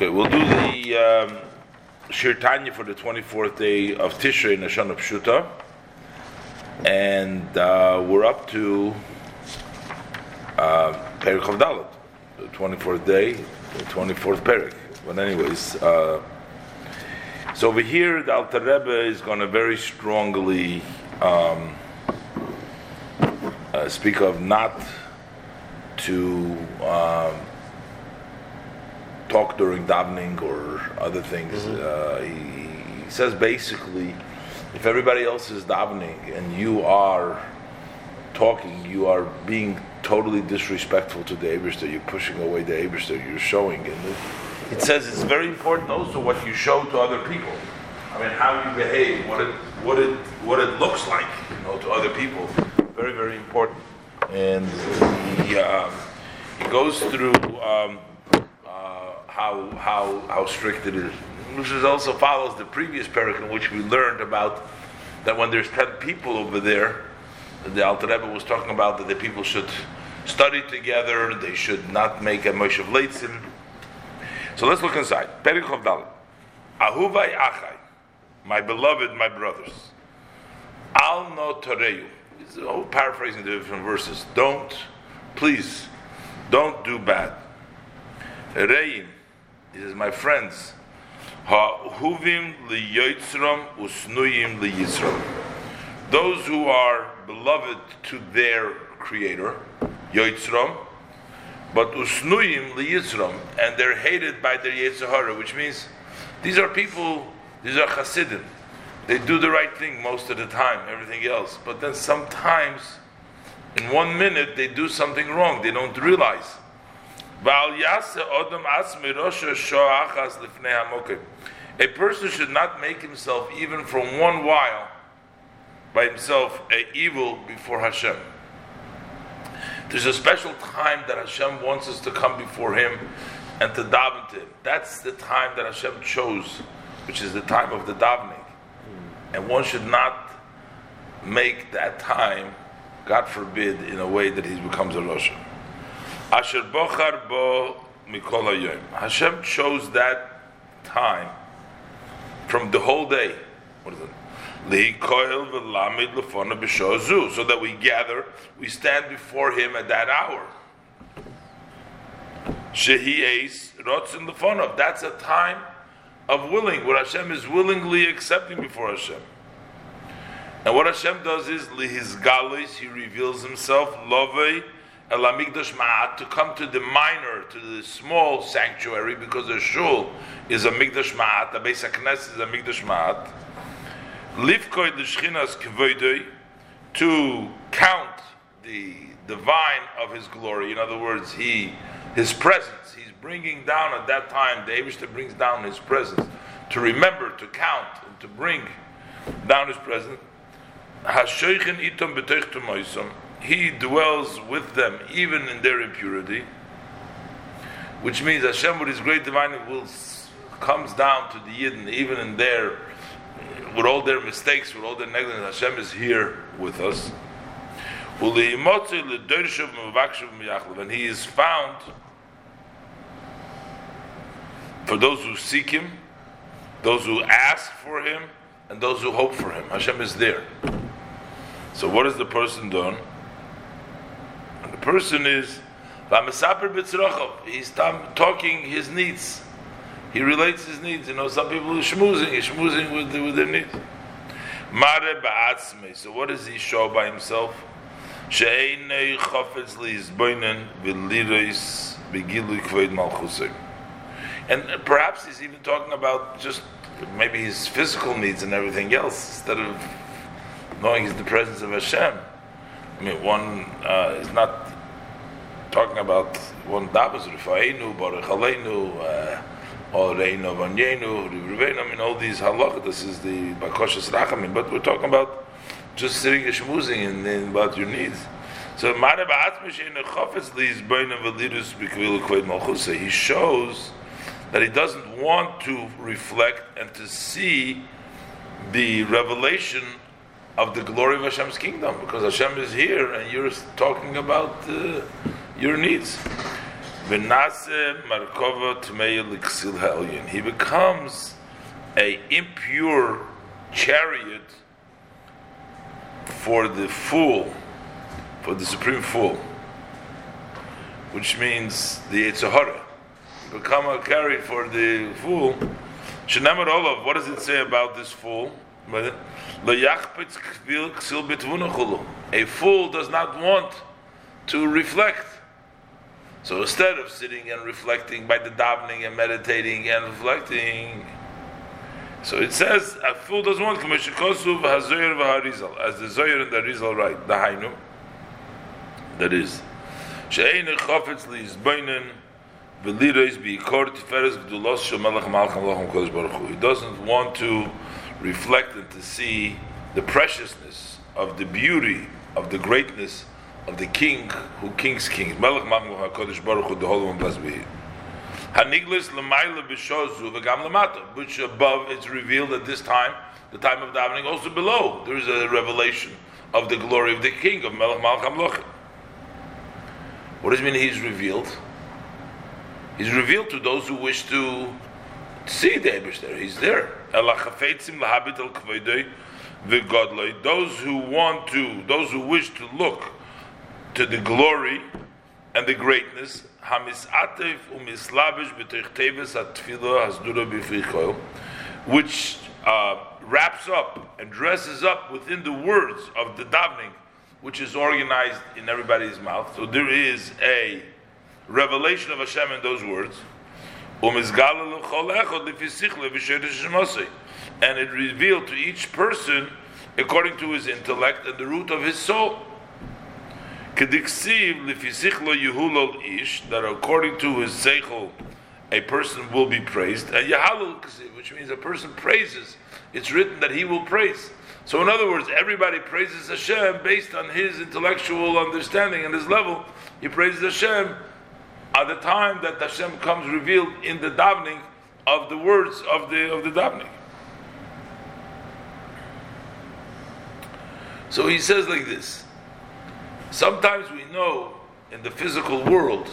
Okay, we'll do the um, Shiur Tanya for the 24th day of Tishrei in Shana Pshuta. And uh, we're up to uh, Perik of Dalit, the 24th day, the 24th Perik. But, anyways, uh, so over here, the Alter Rebbe is going to very strongly um, uh, speak of not to. Um, talk during davening or other things. Mm-hmm. Uh, he, he, says basically, if everybody else is davening and you are talking, you are being totally disrespectful to the Eberster. You're pushing away the Eberster. You're showing, and it, it says it's very important also what you show to other people. I mean, how you behave, what it, what it, what it looks like, you know, to other people. Very, very important. And he, uh, he goes through. Um, how, how, how strict it is. Which is also follows the previous parak in which we learned about that when there's 10 people over there, the Alter Rebbe was talking about that the people should study together, they should not make a Moshav Leitzim. So let's look inside. Perik of. Ahuvai Achai, my beloved, my brothers. Al no Toreyu. Oh, paraphrasing the different verses. Don't, please, don't do bad. Reim, he says, my friends, ha'huvim liyotzram usnuyim liyisram. Those who are beloved to their creator, yotzram, but usnuyim liyisram, and they're hated by their yetzahara, which means these are people, these are chassidim. They do the right thing most of the time, everything else. But then sometimes, in one minute, they do something wrong. They don't realize. A person should not make himself, even for one while, by himself, a evil before Hashem. There's a special time that Hashem wants us to come before Him and to daven to Him. That's the time that Hashem chose, which is the time of the davening. And one should not make that time, God forbid, in a way that he becomes a Rosh. Asher bochar bo mikol hayoyim. Hashem chose that time from the whole day. What is it? So that we gather, we stand before Him at that hour. Shehi rotzin lefonav. That's a time of willing, where Hashem is willingly accepting before Hashem. And what Hashem does is lihis galis, He reveals Himself, Elamigdash Ma'at to come to the minor, to the small sanctuary, because the shul is a Mikdash Ma'at, the Beis HaKnesset is a Mikdash Ma'at. Livkoi l'shchinas kvoidoi, to count the divine of his glory. In other words, he, his presence, he's bringing down at that time, the Abishta brings down his presence, to remember, to count, and to bring down his presence. Hashoichen itom b'toich he dwells with them even in their impurity, which means Hashem, with His great divine will, comes down to the Yidden even in their, with all their mistakes, with all their negligence. Hashem is here with us. And He is found for those who seek Him, those who ask for Him, and those who hope for Him. Hashem is there. So, what has the person done? Person is he's talking his needs. He relates his needs. You know, some people are schmoozing, he's schmoozing with, with their needs. Mare. So what does he show by himself? She'einei chofetz li'izboinen v'lirois begilu. And perhaps he's even talking about just maybe his physical needs and everything else instead of knowing he's the presence of Hashem. I mean, one uh, is not talking about one dabas rifainu, baruch aleinu, uh, or reinu vanyenu, rivenu. I mean, all these halachas. This is the bakoshas rachamim. But we're talking about just sitting and schmoozing and, about your needs. So he shows that he doesn't want to reflect and to see the revelation of the glory of Hashem's kingdom because Hashem is here and you're talking about uh, your needs. He becomes a impure chariot for the fool, for the supreme fool, which means the Yitzhahara. Become a chariot for the fool. Shenamar Olav, what does it say about this fool? A fool does not want to reflect. So instead of sitting and reflecting by the davening and meditating and reflecting, so it says a fool doesn't want Kameshikosuv Hazoyer Vaharizal, as the Zoyer and the Rizal write, the Hainu. That is. She'ein Chofetz Lizboinen V'lireis B'ikor Tiferes G'dulos Shemelech Malcham Lochem Kodesh Baruch. He doesn't want to reflect and to see the preciousness of the beauty of the greatness of the King who kings kings. Melech Malcham Kodesh Baruch Hu, the Holy One blessed be Haniglis l'mayla b'shozu v'gam l'mata, which above is revealed at this time, the time of davening, also below there is a revelation of the glory of the King of Melech Malcham Lochem. What does it mean he's revealed? He's revealed to those who wish to see the Ebrish there. He's there. Those who want to, those who wish to look to the glory and the greatness hasdura which uh, wraps up and dresses up within the words of the davening, which is organized in everybody's mouth. So there is a revelation of Hashem in those words. And it revealed to each person according to his intellect and the root of his soul. Kediksiv lifisichlo yehulol ish that according to his seichel, a person will be praised. And yahalul which means a person praises. It's written that he will praise. So in other words, everybody praises Hashem based on his intellectual understanding and his level. He praises Hashem at the time that Hashem comes revealed in the davening of the words of the of the davening. So he says like this. Sometimes we know in the physical world,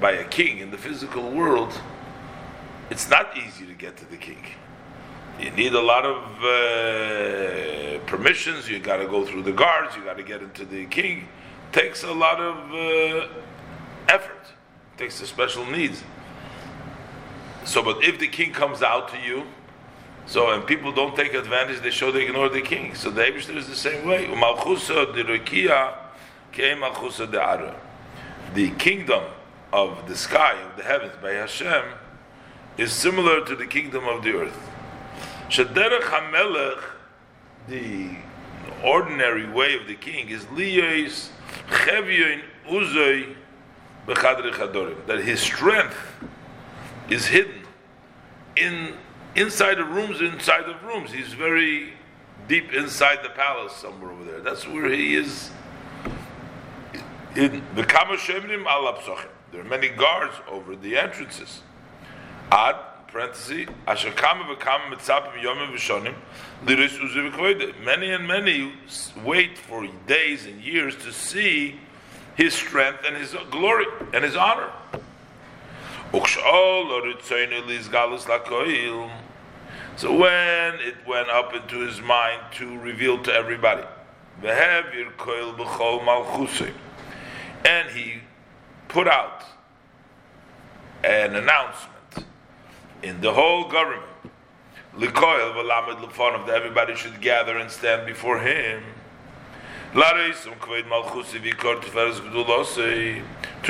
by a king in the physical world, it's not easy to get to the king. You need a lot of uh, permissions. You got to go through the guards. You got to get into the king. Takes a lot of uh, effort. Takes a special needs. So, but if the king comes out to you, so and people don't take advantage, they show they ignore the king. So the Abishter is the same way. The kingdom of the sky, of the heavens, by Hashem, is similar to the kingdom of the earth. Shaderech HaMelech, the ordinary way of the king, is liyos chevyon uzoy b'chadri chadorim. That his strength is hidden in inside the rooms, inside of rooms. He's very deep inside the palace, somewhere over there. That's where he is in the Kama Shemrim al There are many guards over the entrances. Ad Many and many wait for days and years to see his strength and his glory and his honor. So when it went up into his mind to reveal to everybody, and he put out an announcement in the whole government. Likoil v'lamed lefonov that everybody should gather and stand before him. To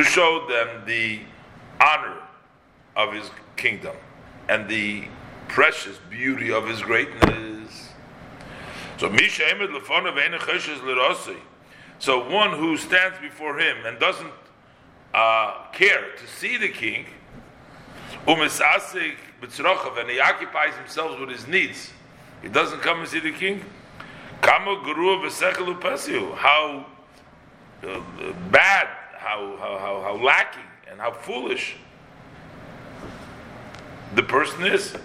show them the honor of his kingdom and the precious beauty of his greatness. So Misha Emed Lefonov so one who stands before him and doesn't uh, care to see the king, umisasik b'tzrochav, and he occupies himself with his needs, he doesn't come and see the king. Kamo guru v'sechelu pasiu. How uh, bad, how, how, how, how lacking, and how foolish the person is.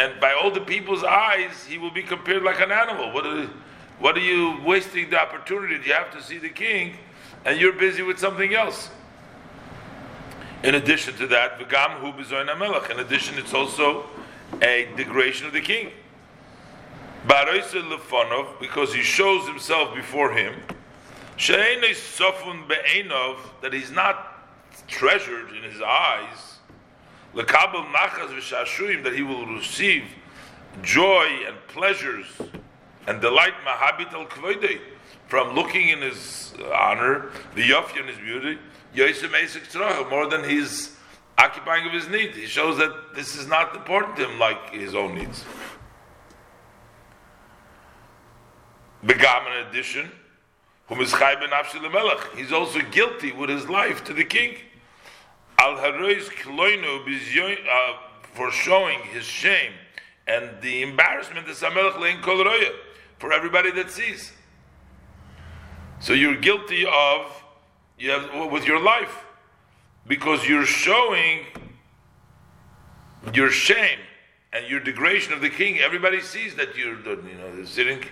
And by all the people's eyes, he will be compared like an animal. What is, What are you wasting the opportunity? You have to see the king, and you're busy with something else. In addition to that, v'gam hu In addition, it's also a degradation of the king. Because he shows himself before him, that he's not treasured in his eyes, that he will receive joy and pleasures and delight mahabit al from looking in his honor, the yofi and his beauty, more than his occupying of his need. He shows that this is not important to him like his own needs. Begam in addition, whom is chay ben he's also guilty with his life to the king. Al uh, for showing his shame and the embarrassment that's a for everybody that sees. So you're guilty of you have, with your life because you're showing your shame and your degradation of the king. Everybody sees that you're you know sitting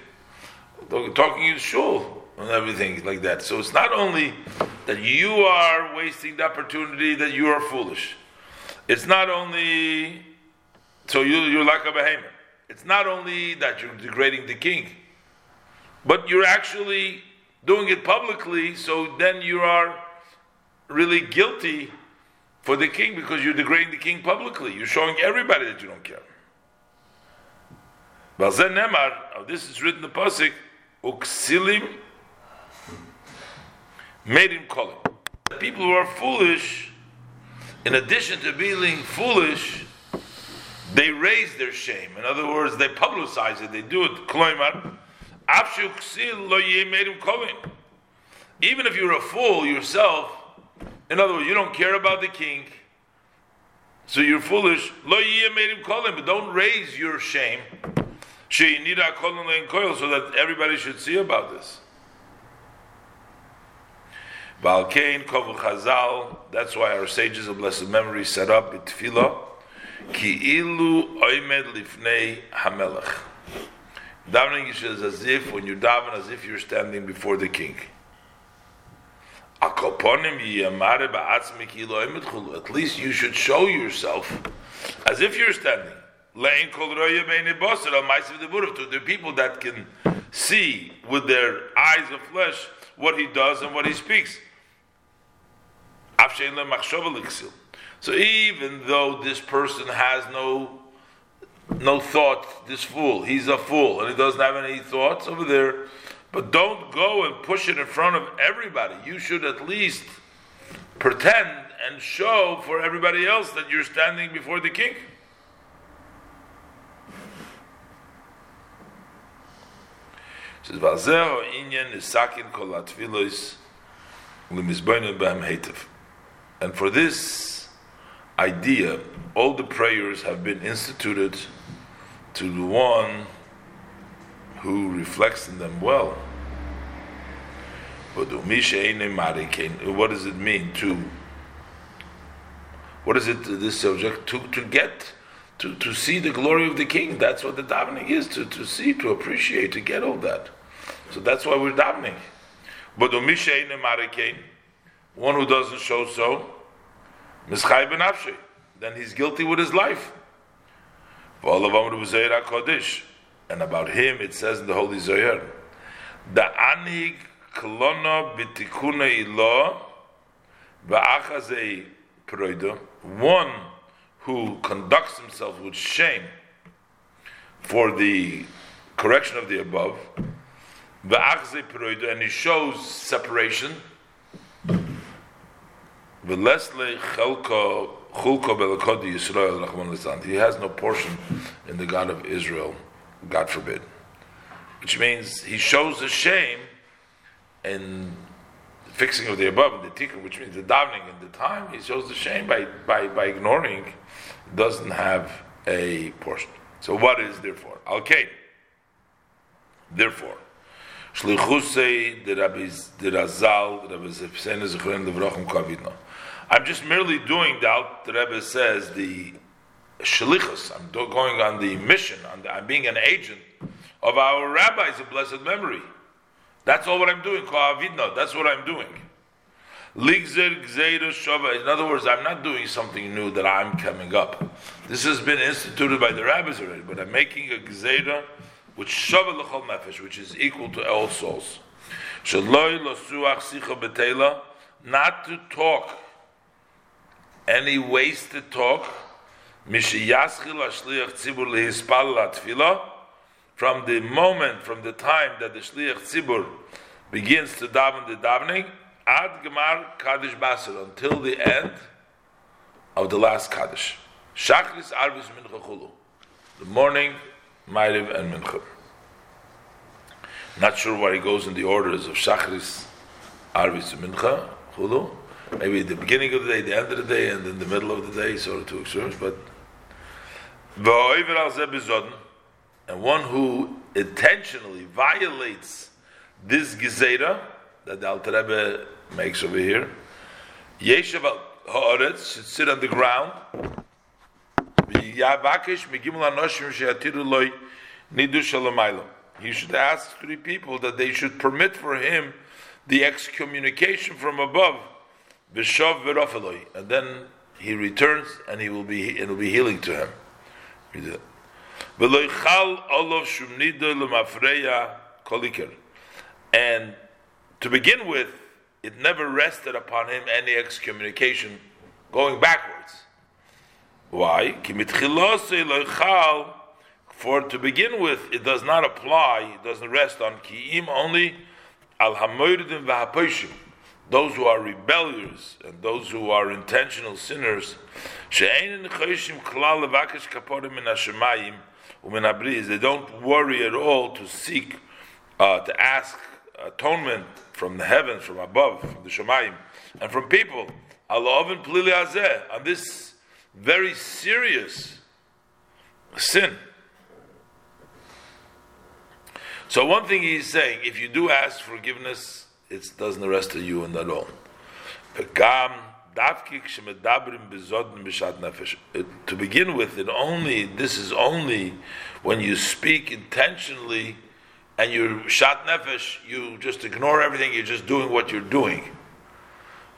talking in shul and everything like that. So it's not only that you are wasting the opportunity that you are foolish. It's not only so you, you're like a behemoth. It's not only that you're degrading the king, but you're actually doing it publicly, so then you are really guilty for the king because you're degrading the king publicly. You're showing everybody that you don't care. Nemar, oh, this is written in the Pasik, Uksilim made him call him. People who are foolish, in addition to being foolish, they raise their shame. In other words, they publicize it, they do it. Kloimar, even if you're a fool yourself, in other words, you don't care about the king, so you're foolish. Lo made him call him, but don't raise your shame. She need a kolim So that everybody should see about this. Balkain Kovu Chazal. That's why our sages of blessed memory set up Tefillah. Ki ilu oimed lifnei hamelech. Davening is as if when you daven, as if you're standing before the king. At least you should show yourself as if you're standing. To the people that can see with their eyes of flesh what he does and what he speaks. So even though this person has no no thought, this fool, he's a fool, and he doesn't have any thoughts over there. But don't go and push it in front of everybody. You should at least pretend and show for everybody else that you're standing before the king. says And for this idea, all the prayers have been instituted to the one who reflects in them well. What does it mean to? What is it? This subject to to get to, to see the glory of the king. That's what the davening is to to see, to appreciate, to get all that. So that's why we're davening. But one who doesn't show so, then he's guilty with his life. And about him it says in the Holy Zohar, the anig klono bitikuna ilo va'achazei proido, one who conducts himself with shame for the correction of the above, va'achazei proido, and he shows separation, v'lesle chelko he has no portion in the God of Israel, God forbid. Which means he shows the shame in fixing of the above, the tikkun, which means the davening in the time, he shows the shame by, by, by ignoring, doesn't have a portion. So what is therefore? Okay. Therefore, Shlichusei the Rabbis the Razal the Rabbis Zepsen Zechron the Vrochem Kavitno. I'm just merely doing the the Rebbe says the shlichus. I'm going on the mission. On the, I'm being an agent of our rabbis of blessed memory. That's all what I'm doing. That's what I'm doing. In other words, I'm not doing something new that I'm coming up. This has been instituted by the rabbis already, but I'm making a gzeira which shava l'chol nefesh, which is equal to all souls. Not to talk any wasted talk. From the moment, from the time that the shliach tzibur begins to daven the davening, ad gemar kaddish basar until the end of the last kaddish. Shachris arvis mincha chulu. The morning, Ma'ariv and mincha. Not sure why he goes in the orders of Shachris, Arvis, Mincha, Chulu. Maybe the beginning of the day, the end of the day, and then the middle of the day, sort of two extremes. But and one who intentionally violates this gezerah that the Alter Rebbe makes over here, Yeshav Haaretz should sit on the ground. He should ask three people that they should permit for him the excommunication from above, and then he returns and he will be it will be healing to him. And to begin with, it never rested upon him any excommunication going backwards. Why? For to begin with, it does not apply, it doesn't rest on ki'im only al those who are rebellious and those who are intentional sinners, they don't worry at all to seek, uh, to ask atonement from the heavens, from above, from the shemayim, and from people. On this very serious sin. So one thing he's saying, if you do ask forgiveness, it doesn't rest of you in that all. To begin with, it only this is only when you speak intentionally and you shat nefesh, you just ignore everything, you're just doing what you're doing.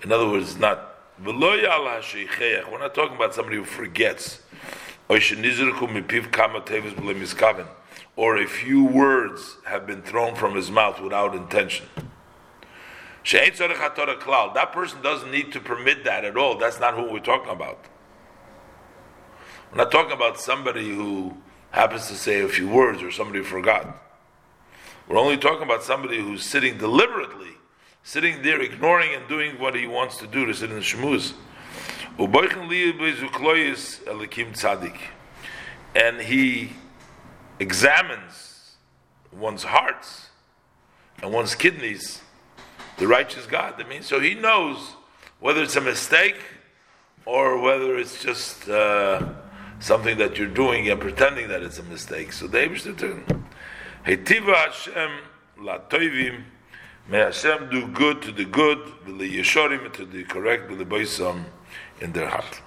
In other words, not we're not talking about somebody who forgets or a few words have been thrown from his mouth without intention. That person doesn't need to permit that at all. That's not who we're talking about. We're not talking about somebody who happens to say a few words or somebody forgot. We're only talking about somebody who's sitting deliberately, sitting there ignoring and doing what he wants to do to sit in the shmuz. And he examines one's hearts and one's kidneys, the righteous God. I mean, so he knows whether it's a mistake or whether it's just uh, something that you're doing and pretending that it's a mistake. So to turn. Hetiva Hashem. May Hashem do good to the good, the yeshorim, to the correct, the boisam in their heart.